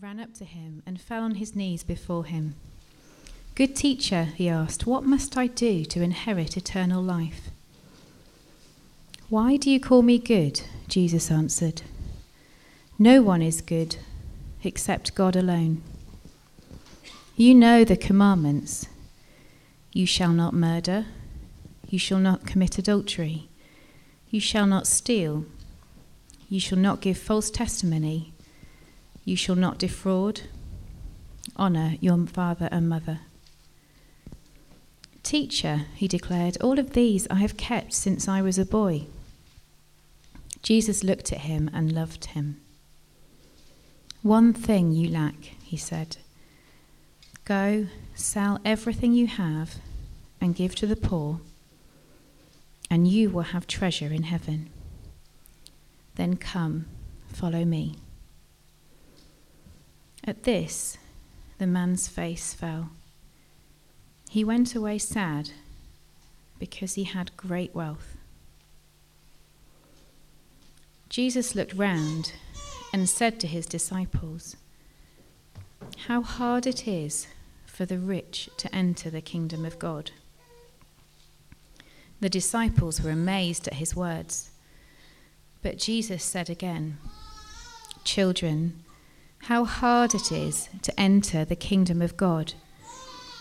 Ran up to him and fell on his knees before him. Good teacher, he asked, what must I do to inherit eternal life? Why do you call me good? Jesus answered. No one is good except God alone. You know the commandments you shall not murder, you shall not commit adultery, you shall not steal, you shall not give false testimony, you shall not defraud, honour your father and mother. Teacher, he declared, all of these I have kept since I was a boy. Jesus looked at him and loved him. One thing you lack, he said. Go, sell everything you have, and give to the poor, and you will have treasure in heaven. Then come, follow me. At this, the man's face fell. He went away sad because he had great wealth. Jesus looked round and said to his disciples, How hard it is for the rich to enter the kingdom of God. The disciples were amazed at his words. But Jesus said again, Children, how hard it is to enter the kingdom of God.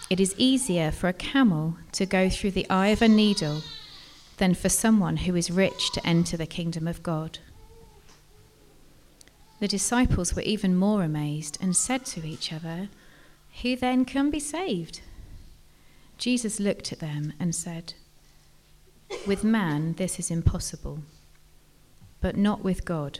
It is easier for a camel to go through the eye of a needle than for someone who is rich to enter the kingdom of God. The disciples were even more amazed and said to each other, Who then can be saved? Jesus looked at them and said, With man this is impossible, but not with God.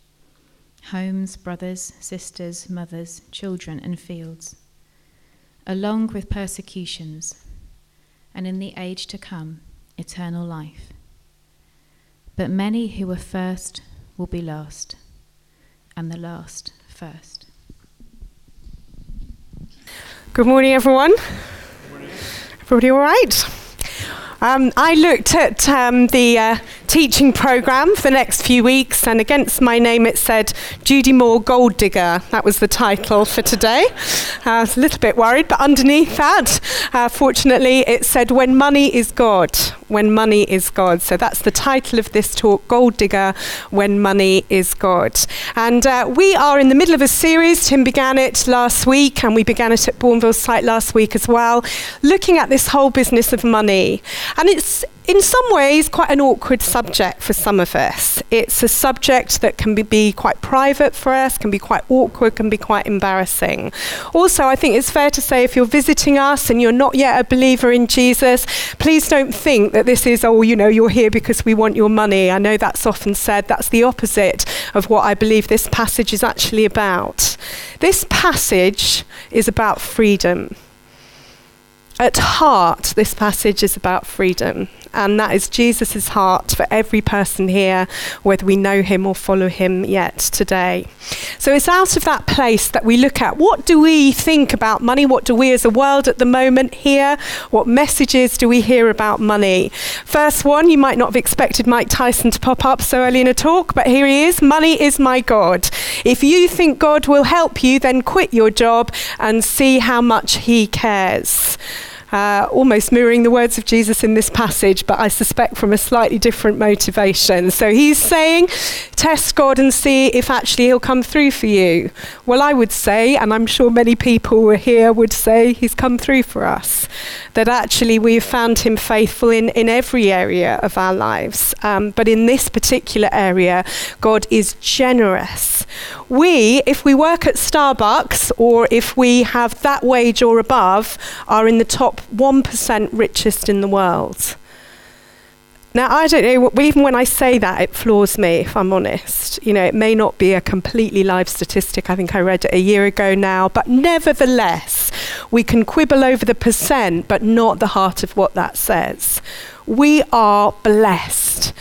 homes, brothers, sisters, mothers, children, and fields, along with persecutions, and in the age to come, eternal life. But many who were first will be last and the last first. Good morning, everyone. Good morning. Everybody all right? Um, I looked at um, the uh, teaching program for the next few weeks, and against my name it said Judy Moore Gold Digger. That was the title for today. Uh, I was a little bit worried, but underneath that, uh, fortunately, it said When Money is God. When Money is God. So that's the title of this talk Gold Digger, When Money is God. And uh, we are in the middle of a series. Tim began it last week, and we began it at Bournville site last week as well, looking at this whole business of money. And it's in some ways quite an awkward subject for some of us. It's a subject that can be, be, quite private for us, can be quite awkward, can be quite embarrassing. Also, I think it's fair to say if you're visiting us and you're not yet a believer in Jesus, please don't think that this is, oh, you know, you're here because we want your money. I know that's often said. That's the opposite of what I believe this passage is actually about. This passage is about freedom. At heart, this passage is about freedom and that is Jesus' heart for every person here, whether we know him or follow him yet today. So it's out of that place that we look at what do we think about money? What do we as a world at the moment hear? What messages do we hear about money? First one, you might not have expected Mike Tyson to pop up so early in a talk, but here he is Money is my God. If you think God will help you, then quit your job and see how much he cares uh, almost mirroring the words of Jesus in this passage, but I suspect from a slightly different motivation. So he's saying, test God and see if actually he'll come through for you. Well, I would say, and I'm sure many people here would say, he's come through for us. That actually we've found him faithful in, in every area of our lives. Um, but in this particular area, God is generous. We, if we work at Starbucks or if we have that wage or above, are in the top 1% richest in the world. Now, I don't know, even when I say that, it floors me, if I'm honest. You know, it may not be a completely live statistic. I think I read it a year ago now. But nevertheless, We can quibble over the percent, but not the heart of what that says. We are blessed.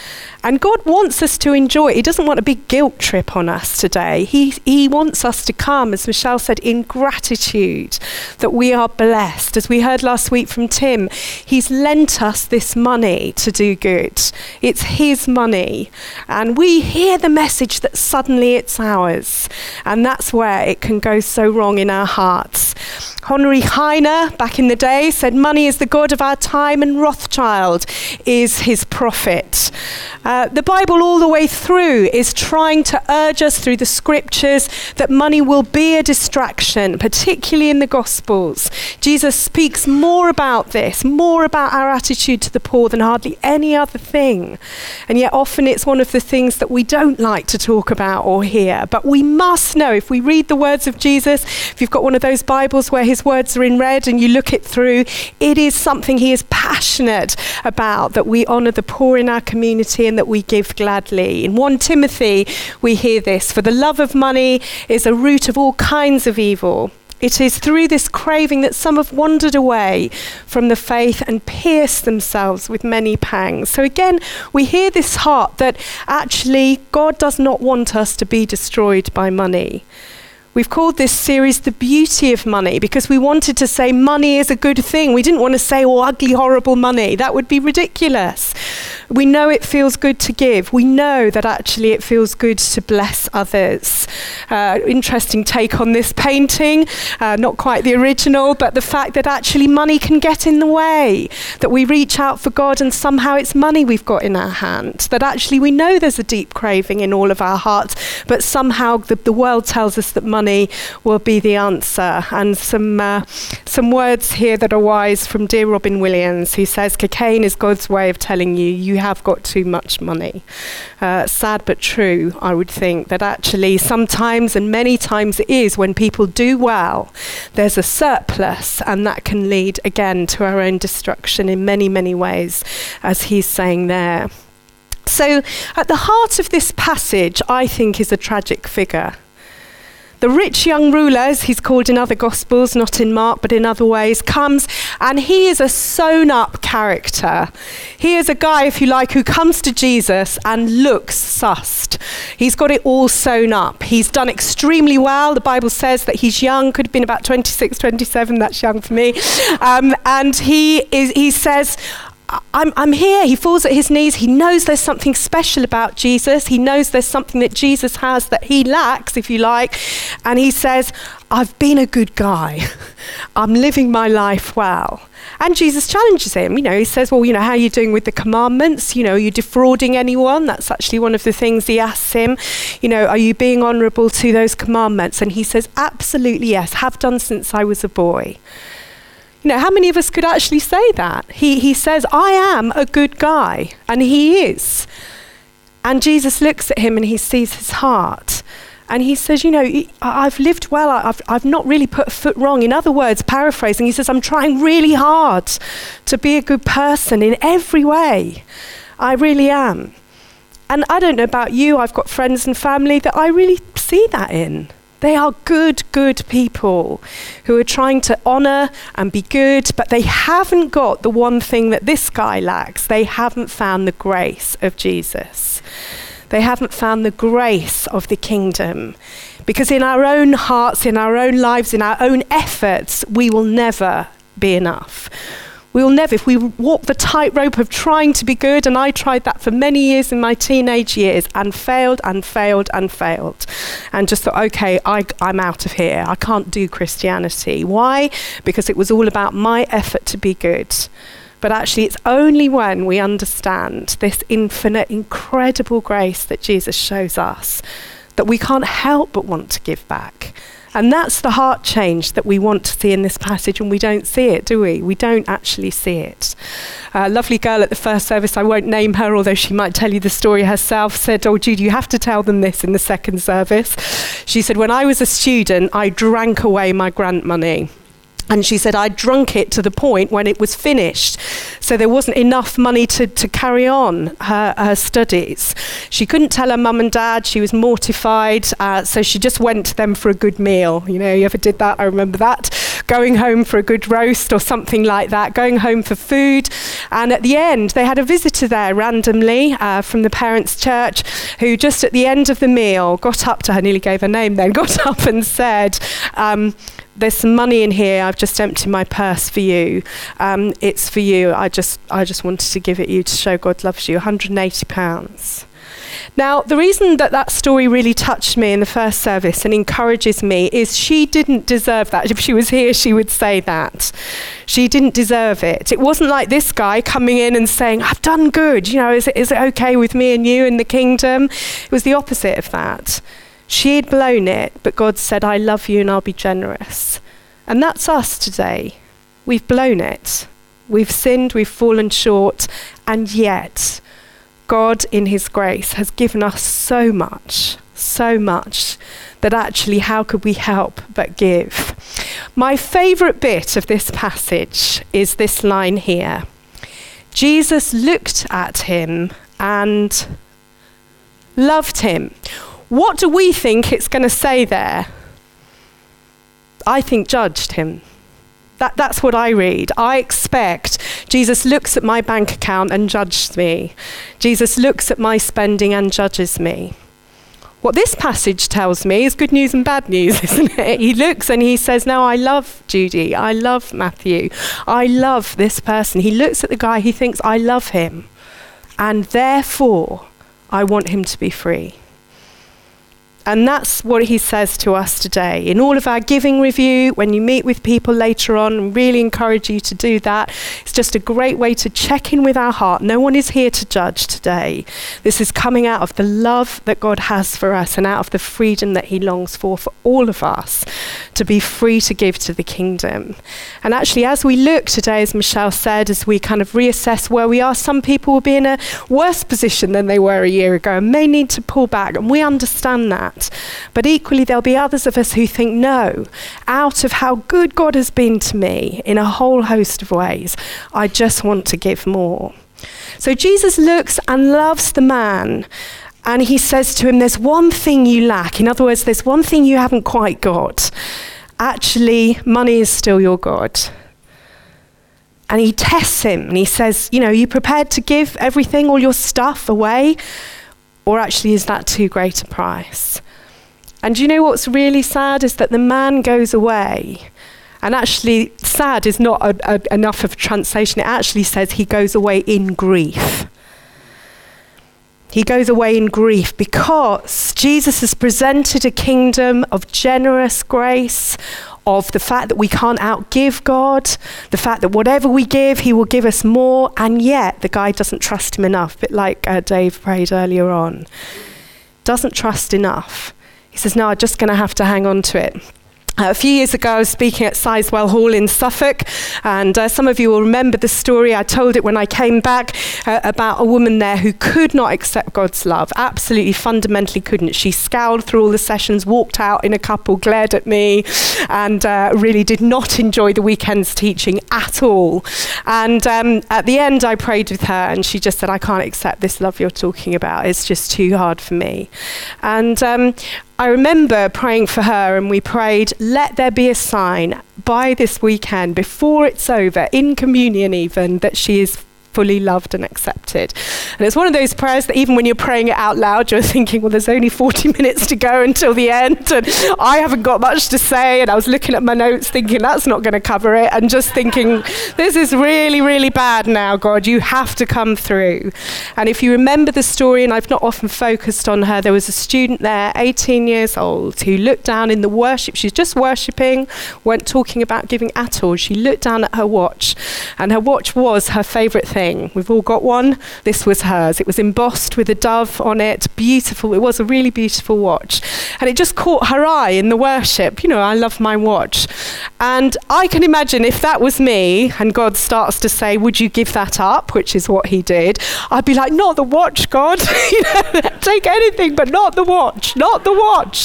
And God wants us to enjoy. He doesn't want a big guilt trip on us today. He, he wants us to come, as Michelle said, in gratitude that we are blessed. As we heard last week from Tim, He's lent us this money to do good. It's His money. And we hear the message that suddenly it's ours. And that's where it can go so wrong in our hearts. Henry Heine, back in the day, said, Money is the God of our time, and Rothschild is his prophet. Uh, the Bible, all the way through, is trying to urge us through the scriptures that money will be a distraction, particularly in the Gospels. Jesus speaks more about this, more about our attitude to the poor than hardly any other thing. And yet, often it's one of the things that we don't like to talk about or hear. But we must know, if we read the words of Jesus, if you've got one of those Bibles where his words are in red and you look it through, it is something he is passionate about that we honour the poor in our community and that we give gladly. In 1 Timothy, we hear this For the love of money is a root of all kinds of evil. It is through this craving that some have wandered away from the faith and pierced themselves with many pangs. So again, we hear this heart that actually God does not want us to be destroyed by money. We've called this series The Beauty of Money because we wanted to say money is a good thing. We didn't want to say, oh, ugly, horrible money. That would be ridiculous. We know it feels good to give. We know that actually it feels good to bless others. Uh, interesting take on this painting. Uh, not quite the original, but the fact that actually money can get in the way. That we reach out for God and somehow it's money we've got in our hand. That actually we know there's a deep craving in all of our hearts, but somehow the, the world tells us that money will be the answer. And some, uh, some words here that are wise from dear Robin Williams. who says, Cocaine is God's way of telling you you have got too much money. Uh, sad but true, I would think, that actually sometimes and many times it is when people do well, there's a surplus, and that can lead again to our own destruction in many, many ways, as he's saying there. So, at the heart of this passage, I think, is a tragic figure. The rich young ruler, as he's called in other Gospels, not in Mark, but in other ways, comes and he is a sewn up character. He is a guy, if you like, who comes to Jesus and looks sussed. He's got it all sewn up. He's done extremely well. The Bible says that he's young, could have been about 26, 27, that's young for me. Um, and he, is, he says, I'm, I'm here. He falls at his knees. He knows there's something special about Jesus. He knows there's something that Jesus has that he lacks, if you like. And he says, I've been a good guy. I'm living my life well. And Jesus challenges him. You know, he says, Well, you know, how are you doing with the commandments? You know, are you defrauding anyone? That's actually one of the things he asks him. You know, are you being honorable to those commandments? And he says, Absolutely yes, have done since I was a boy. You know, how many of us could actually say that? He, he says, I am a good guy, and he is. And Jesus looks at him and he sees his heart. And he says, You know, I've lived well. I've, I've not really put a foot wrong. In other words, paraphrasing, he says, I'm trying really hard to be a good person in every way. I really am. And I don't know about you, I've got friends and family that I really see that in. They are good, good people who are trying to honor and be good, but they haven't got the one thing that this guy lacks. They haven't found the grace of Jesus. They haven't found the grace of the kingdom. Because in our own hearts, in our own lives, in our own efforts, we will never be enough. We will never, if we walk the tightrope of trying to be good, and I tried that for many years in my teenage years and failed and failed and failed, and just thought, okay, I, I'm out of here. I can't do Christianity. Why? Because it was all about my effort to be good. But actually, it's only when we understand this infinite, incredible grace that Jesus shows us that we can't help but want to give back. And that's the heart change that we want to see in this passage, and we don't see it, do we? We don't actually see it. A lovely girl at the first service, I won't name her, although she might tell you the story herself, said, Oh, Judy, you have to tell them this in the second service. She said, When I was a student, I drank away my grant money. And she said, "I'd drunk it to the point when it was finished. so there wasn't enough money to, to carry on her, her studies. She couldn't tell her mum and dad, she was mortified, uh, so she just went to them for a good meal. You know, you ever did that? I remember that. Going home for a good roast or something like that, going home for food. And at the end, they had a visitor there randomly uh, from the parents' church who, just at the end of the meal, got up to her, nearly gave her name then, got up and said, um, there's some money in here. I've just emptied my purse for you. Um, it's for you. I just, I just wanted to give it you to show God loves you. 180 pounds. Now, the reason that that story really touched me in the first service and encourages me is she didn't deserve that. If she was here, she would say that. She didn't deserve it. It wasn't like this guy coming in and saying, I've done good. You know, is it, is it okay with me and you in the kingdom? It was the opposite of that. She had blown it, but God said, I love you and I'll be generous. And that's us today. We've blown it. We've sinned, we've fallen short, and yet God, in His grace, has given us so much, so much, that actually, how could we help but give? My favourite bit of this passage is this line here Jesus looked at him and loved him. What do we think it's going to say there? I think judged him. That, that's what I read. I expect Jesus looks at my bank account and judges me. Jesus looks at my spending and judges me. What this passage tells me is good news and bad news, isn't it? He looks and he says, No, I love Judy. I love Matthew. I love this person. He looks at the guy, he thinks, I love him. And therefore, I want him to be free. And that's what he says to us today. In all of our giving review, when you meet with people later on, really encourage you to do that. It's just a great way to check in with our heart. No one is here to judge today. This is coming out of the love that God has for us and out of the freedom that he longs for for all of us to be free to give to the kingdom. And actually, as we look today, as Michelle said, as we kind of reassess where we are, some people will be in a worse position than they were a year ago and may need to pull back. And we understand that. But equally, there'll be others of us who think, no, out of how good God has been to me in a whole host of ways, I just want to give more. So Jesus looks and loves the man. And he says to him, There's one thing you lack. In other words, there's one thing you haven't quite got. Actually, money is still your God. And he tests him and he says, You know, are you prepared to give everything, all your stuff away? Or actually, is that too great a price? And you know what's really sad is that the man goes away. And actually, sad is not a, a, enough of a translation. It actually says he goes away in grief. He goes away in grief because Jesus has presented a kingdom of generous grace, of the fact that we can't outgive God, the fact that whatever we give, He will give us more, and yet the guy doesn't trust Him enough, a bit like uh, Dave prayed earlier on. Doesn't trust enough. He says, No, I'm just going to have to hang on to it. Uh, a few years ago, I was speaking at Sizewell Hall in Suffolk, and uh, some of you will remember the story. I told it when I came back uh, about a woman there who could not accept God's love, absolutely fundamentally couldn't. She scowled through all the sessions, walked out in a couple, glared at me, and uh, really did not enjoy the weekend's teaching at all. And um, at the end, I prayed with her, and she just said, I can't accept this love you're talking about. It's just too hard for me. And um, I remember praying for her, and we prayed, let there be a sign by this weekend, before it's over, in communion even, that she is fully loved and accepted. And it's one of those prayers that even when you're praying it out loud, you're thinking, well, there's only 40 minutes to go until the end, and I haven't got much to say. And I was looking at my notes thinking, that's not going to cover it, and just thinking, this is really, really bad now, God. You have to come through. And if you remember the story, and I've not often focused on her, there was a student there, 18 years old, who looked down in the worship. She's just worshipping, weren't talking about giving at all. She looked down at her watch, and her watch was her favorite thing thing. We've all got one. This was hers. It was embossed with a dove on it. Beautiful. It was a really beautiful watch. And it just caught her eye in the worship. You know, I love my watch. And I can imagine if that was me and God starts to say, Would you give that up? Which is what he did. I'd be like, Not the watch, God. take anything, but not the watch. Not the watch.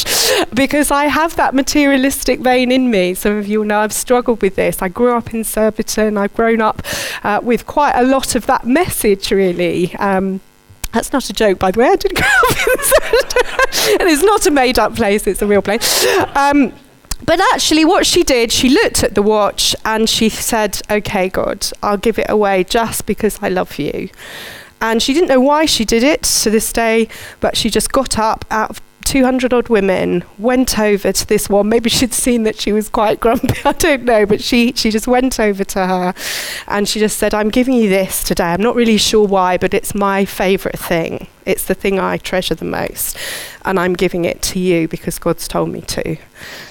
Because I have that materialistic vein in me. Some of you know I've struggled with this. I grew up in Surbiton. I've grown up uh, with quite a lot of that message, really. Um, that's not a joke, by the way. I didn't grow up in Surbiton. and it's not a made up place, it's a real place. Um, but actually, what she did, she looked at the watch and she said, Okay, God, I'll give it away just because I love you. And she didn't know why she did it to this day, but she just got up out of 200 odd women went over to this one. Maybe she'd seen that she was quite grumpy. I don't know. But she, she just went over to her and she just said, I'm giving you this today. I'm not really sure why, but it's my favourite thing. It's the thing I treasure the most. And I'm giving it to you because God's told me to.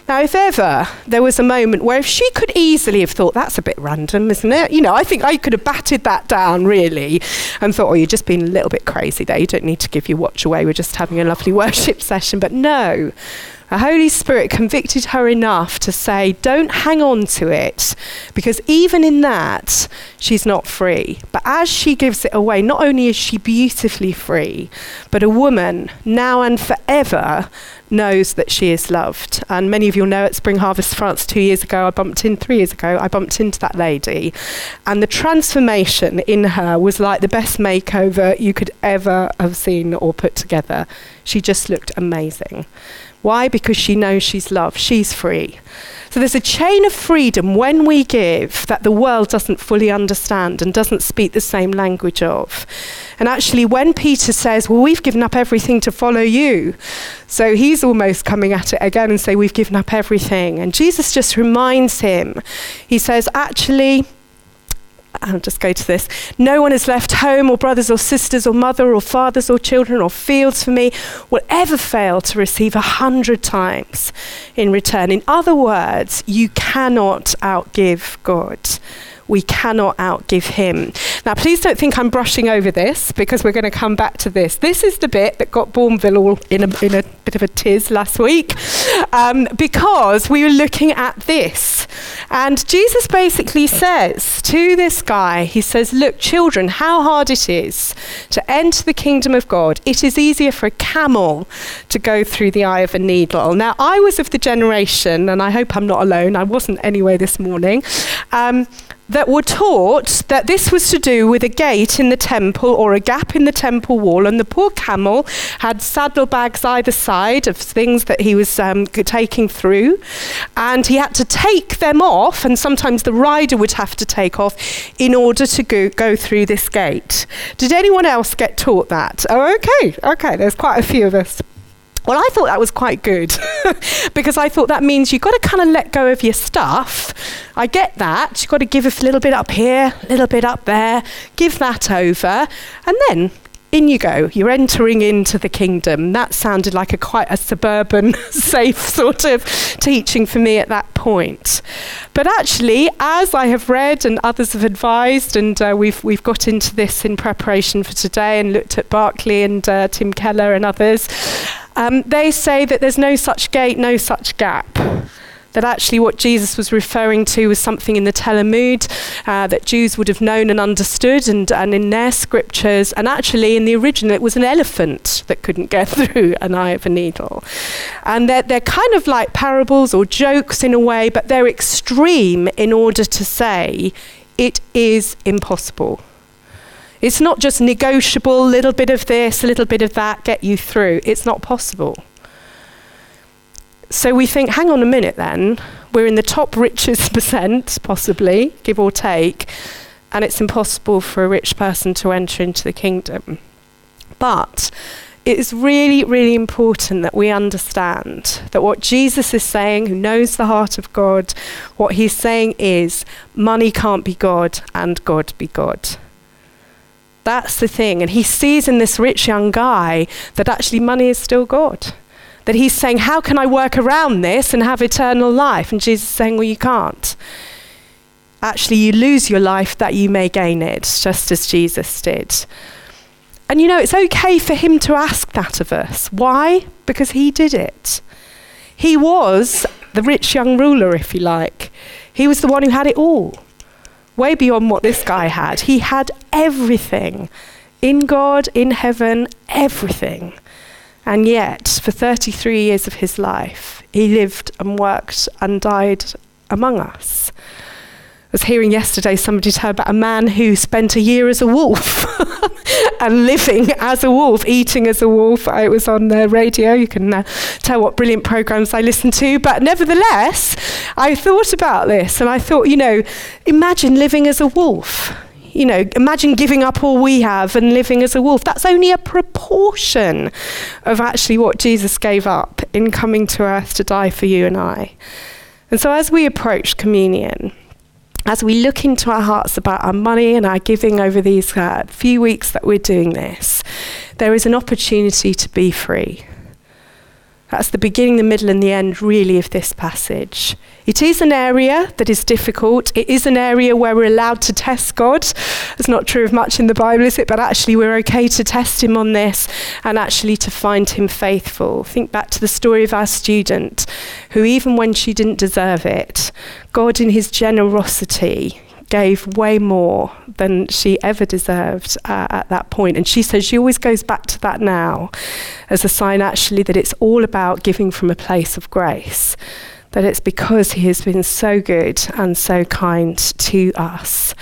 Now, if ever there was a moment where if she could easily have thought, that's a bit random, isn't it? You know, I think I could have batted that down really and thought, oh, you're just being a little bit crazy there. You don't need to give your watch away. We're just having a lovely worship session. But no, the Holy Spirit convicted her enough to say, Don't hang on to it, because even in that, she's not free. But as she gives it away, not only is she beautifully free, but a woman, now and forever, knows that she is loved. And many of you know at Spring Harvest France two years ago, I bumped in, three years ago, I bumped into that lady. And the transformation in her was like the best makeover you could ever have seen or put together. She just looked amazing. Why? Because she knows she's loved, she's free. So there's a chain of freedom when we give that the world doesn't fully understand and doesn't speak the same language of. And actually, when Peter says, Well, we've given up everything to follow you, so he's almost coming at it again and say, We've given up everything. And Jesus just reminds him, He says, Actually, I'll just go to this. No one has left home or brothers or sisters or mother or fathers or children or fields for me will ever fail to receive a hundred times in return. In other words, you cannot outgive God we cannot outgive him. Now, please don't think I'm brushing over this because we're going to come back to this. This is the bit that got Bournville all in a, in a bit of a tiz last week um, because we were looking at this. And Jesus basically says to this guy, He says, Look, children, how hard it is to enter the kingdom of God. It is easier for a camel to go through the eye of a needle. Now, I was of the generation, and I hope I'm not alone, I wasn't anyway this morning. Um, that were taught that this was to do with a gate in the temple or a gap in the temple wall, and the poor camel had saddlebags either side of things that he was um, taking through, and he had to take them off, and sometimes the rider would have to take off in order to go, go through this gate. Did anyone else get taught that? Oh, okay, okay, there's quite a few of us. Well, I thought that was quite good because I thought that means you've got to kind of let go of your stuff. I get that. You've got to give a little bit up here, a little bit up there, give that over, and then in you go. You're entering into the kingdom. That sounded like a quite a suburban, safe sort of teaching for me at that point. But actually, as I have read and others have advised, and uh, we've we've got into this in preparation for today and looked at Barclay and uh, Tim Keller and others. Um, they say that there's no such gate, no such gap. That actually, what Jesus was referring to was something in the Talmud uh, that Jews would have known and understood, and, and in their scriptures. And actually, in the original, it was an elephant that couldn't get through an eye of a needle. And they're, they're kind of like parables or jokes in a way, but they're extreme in order to say it is impossible. It's not just negotiable, little bit of this, a little bit of that, get you through. It's not possible. So we think, hang on a minute then, we're in the top richest percent, possibly, give or take, and it's impossible for a rich person to enter into the kingdom. But it is really, really important that we understand that what Jesus is saying, who knows the heart of God, what he's saying is money can't be God and God be God. That's the thing. And he sees in this rich young guy that actually money is still God. That he's saying, How can I work around this and have eternal life? And Jesus is saying, Well, you can't. actually you lose your life that you may gain it, just as Jesus did. And you know, it's okay for him to ask that of us. Why? Because he did it. He was the rich young ruler, if you like. He was the one who had it all, way beyond what this guy had. He had everything in God, in heaven, everything. And yet, for 33 years of his life, he lived and worked and died among us. I was hearing yesterday somebody tell about a man who spent a year as a wolf and living as a wolf, eating as a wolf. It was on the radio. You can uh, tell what brilliant programs I listen to. But nevertheless, I thought about this and I thought, you know, imagine living as a wolf you know, imagine giving up all we have and living as a wolf. That's only a proportion of actually what Jesus gave up in coming to earth to die for you and I. And so as we approach communion, as we look into our hearts about our money and our giving over these uh, few weeks that we're doing this, there is an opportunity to be free. That's the beginning, the middle, and the end, really, of this passage. It is an area that is difficult. It is an area where we're allowed to test God. It's not true of much in the Bible, is it? But actually, we're okay to test Him on this and actually to find Him faithful. Think back to the story of our student, who, even when she didn't deserve it, God, in His generosity, gave way more than she ever deserved uh, at that point. And she says she always goes back to that now as a sign, actually, that it's all about giving from a place of grace. That it's because he has been so good and so kind to us.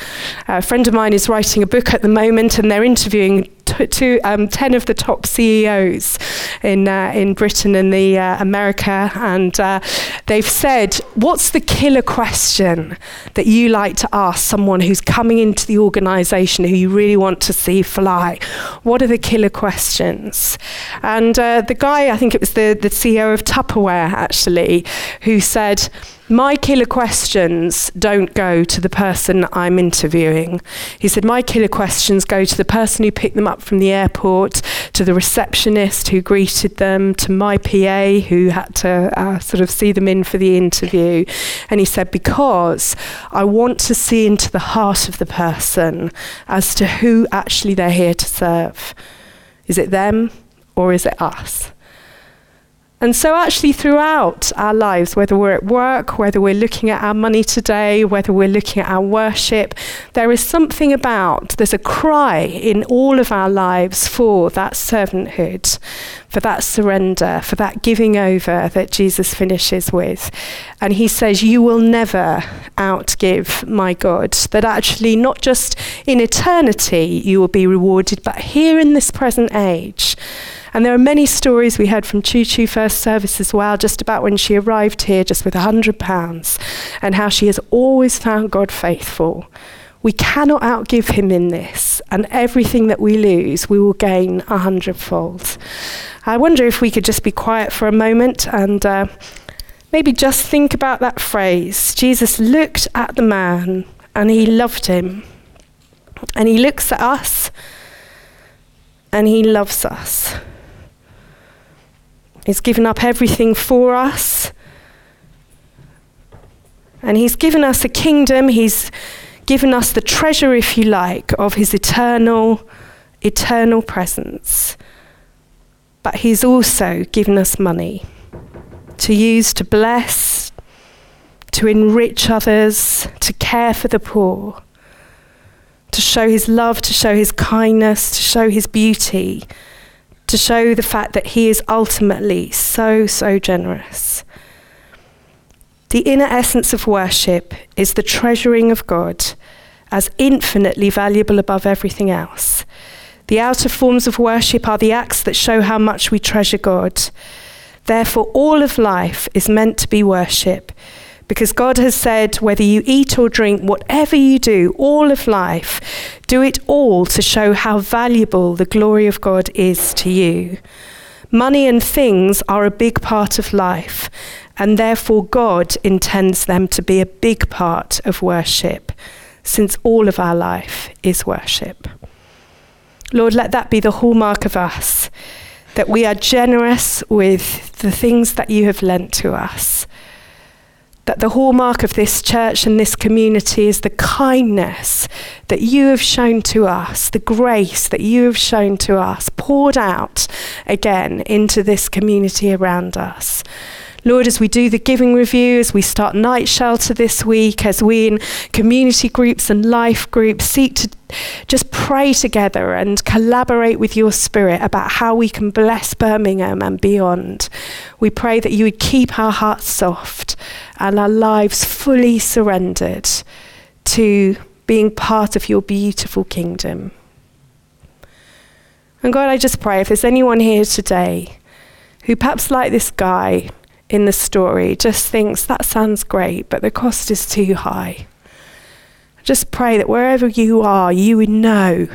A friend of mine is writing a book at the moment, and they're interviewing to, to um, 10 of the top CEOs in, uh, in Britain and the uh, America, and uh, they've said, what's the killer question that you like to ask someone who's coming into the organization who you really want to see fly? What are the killer questions? And uh, the guy, I think it was the, the CEO of Tupperware actually, who said, my killer questions don't go to the person I'm interviewing. He said, My killer questions go to the person who picked them up from the airport, to the receptionist who greeted them, to my PA who had to uh, sort of see them in for the interview. And he said, Because I want to see into the heart of the person as to who actually they're here to serve. Is it them or is it us? And so, actually, throughout our lives, whether we're at work, whether we're looking at our money today, whether we're looking at our worship, there is something about, there's a cry in all of our lives for that servanthood, for that surrender, for that giving over that Jesus finishes with. And he says, You will never outgive my God. That actually, not just in eternity you will be rewarded, but here in this present age. And there are many stories we heard from Choo Choo first service as well, just about when she arrived here just with a hundred pounds and how she has always found God faithful. We cannot outgive him in this, and everything that we lose, we will gain a hundredfold. I wonder if we could just be quiet for a moment and uh, maybe just think about that phrase. Jesus looked at the man and he loved him. And he looks at us and he loves us. He's given up everything for us. And He's given us a kingdom. He's given us the treasure, if you like, of His eternal, eternal presence. But He's also given us money to use to bless, to enrich others, to care for the poor, to show His love, to show His kindness, to show His beauty to show the fact that He is ultimately so, so generous. The inner essence of worship is the treasuring of God as infinitely valuable above everything else. The outer forms of worship are the acts that show how much we treasure God. Therefore, all of life is meant to be worship because God has said, whether you eat or drink, whatever you do, all of life, do it all to show how valuable the glory of God is to you. Money and things are a big part of life, and therefore God intends them to be a big part of worship, since all of our life is worship. Lord, let that be the hallmark of us, that we are generous with the things that you have lent to us that the hallmark of this church and this community is the kindness that you have shown to us, the grace that you have shown to us, poured out again into this community around us. Lord, as we do the giving review, as we start night shelter this week, as we in community groups and life groups seek to just pray together and collaborate with your spirit about how we can bless Birmingham and beyond, we pray that you would keep our hearts soft and our lives fully surrendered to being part of your beautiful kingdom. And God, I just pray if there's anyone here today who perhaps like this guy in the story just thinks that sounds great, but the cost is too high. Just pray that wherever you are, you would know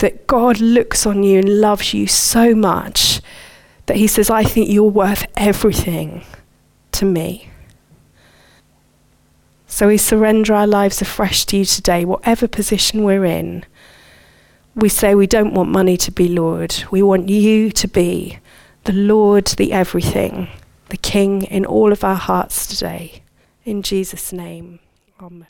that God looks on you and loves you so much that He says, I think you're worth everything to me. So we surrender our lives afresh to you today, whatever position we're in. We say we don't want money to be Lord. We want you to be the Lord, the everything the King in all of our hearts today. In Jesus' name, Amen.